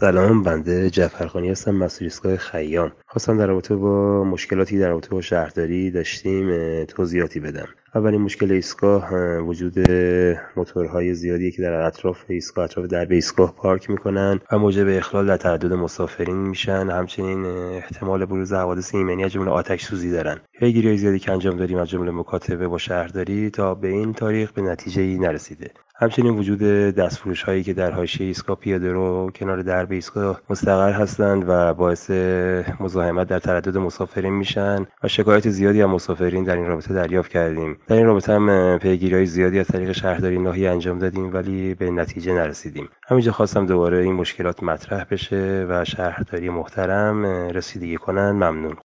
سلام بنده جعفرخانی هستم مسئول ایستگاه خیام. خواستم در رابطه با مشکلاتی در رابطه با شهرداری داشتیم توضیحاتی بدم. اولین مشکل ایستگاه وجود موتورهای زیادی که در اطراف ایستگاه اطراف درب ایستگاه پارک می‌کنن و موجب اخلال در تردد مسافرین میشن. همچنین احتمال بروز حوادث ایمنی از جمله آتش سوزی دارن. پیگیری زیادی که انجام دادیم از جمله مکاتبه با شهرداری تا به این تاریخ به نتیجه ای نرسیده. همچنین وجود دستفروش هایی که در حاشیه ایستگاه پیاده رو کنار درب ایستگاه مستقر هستند و باعث مزاحمت در تردد مسافرین میشن و شکایت زیادی از مسافرین در این رابطه دریافت کردیم. در این رابطه هم پیگیری های زیادی از طریق شهرداری ناحیه انجام دادیم ولی به نتیجه نرسیدیم. همینجا خواستم دوباره این مشکلات مطرح بشه و شهرداری محترم رسیدگی کنن ممنون.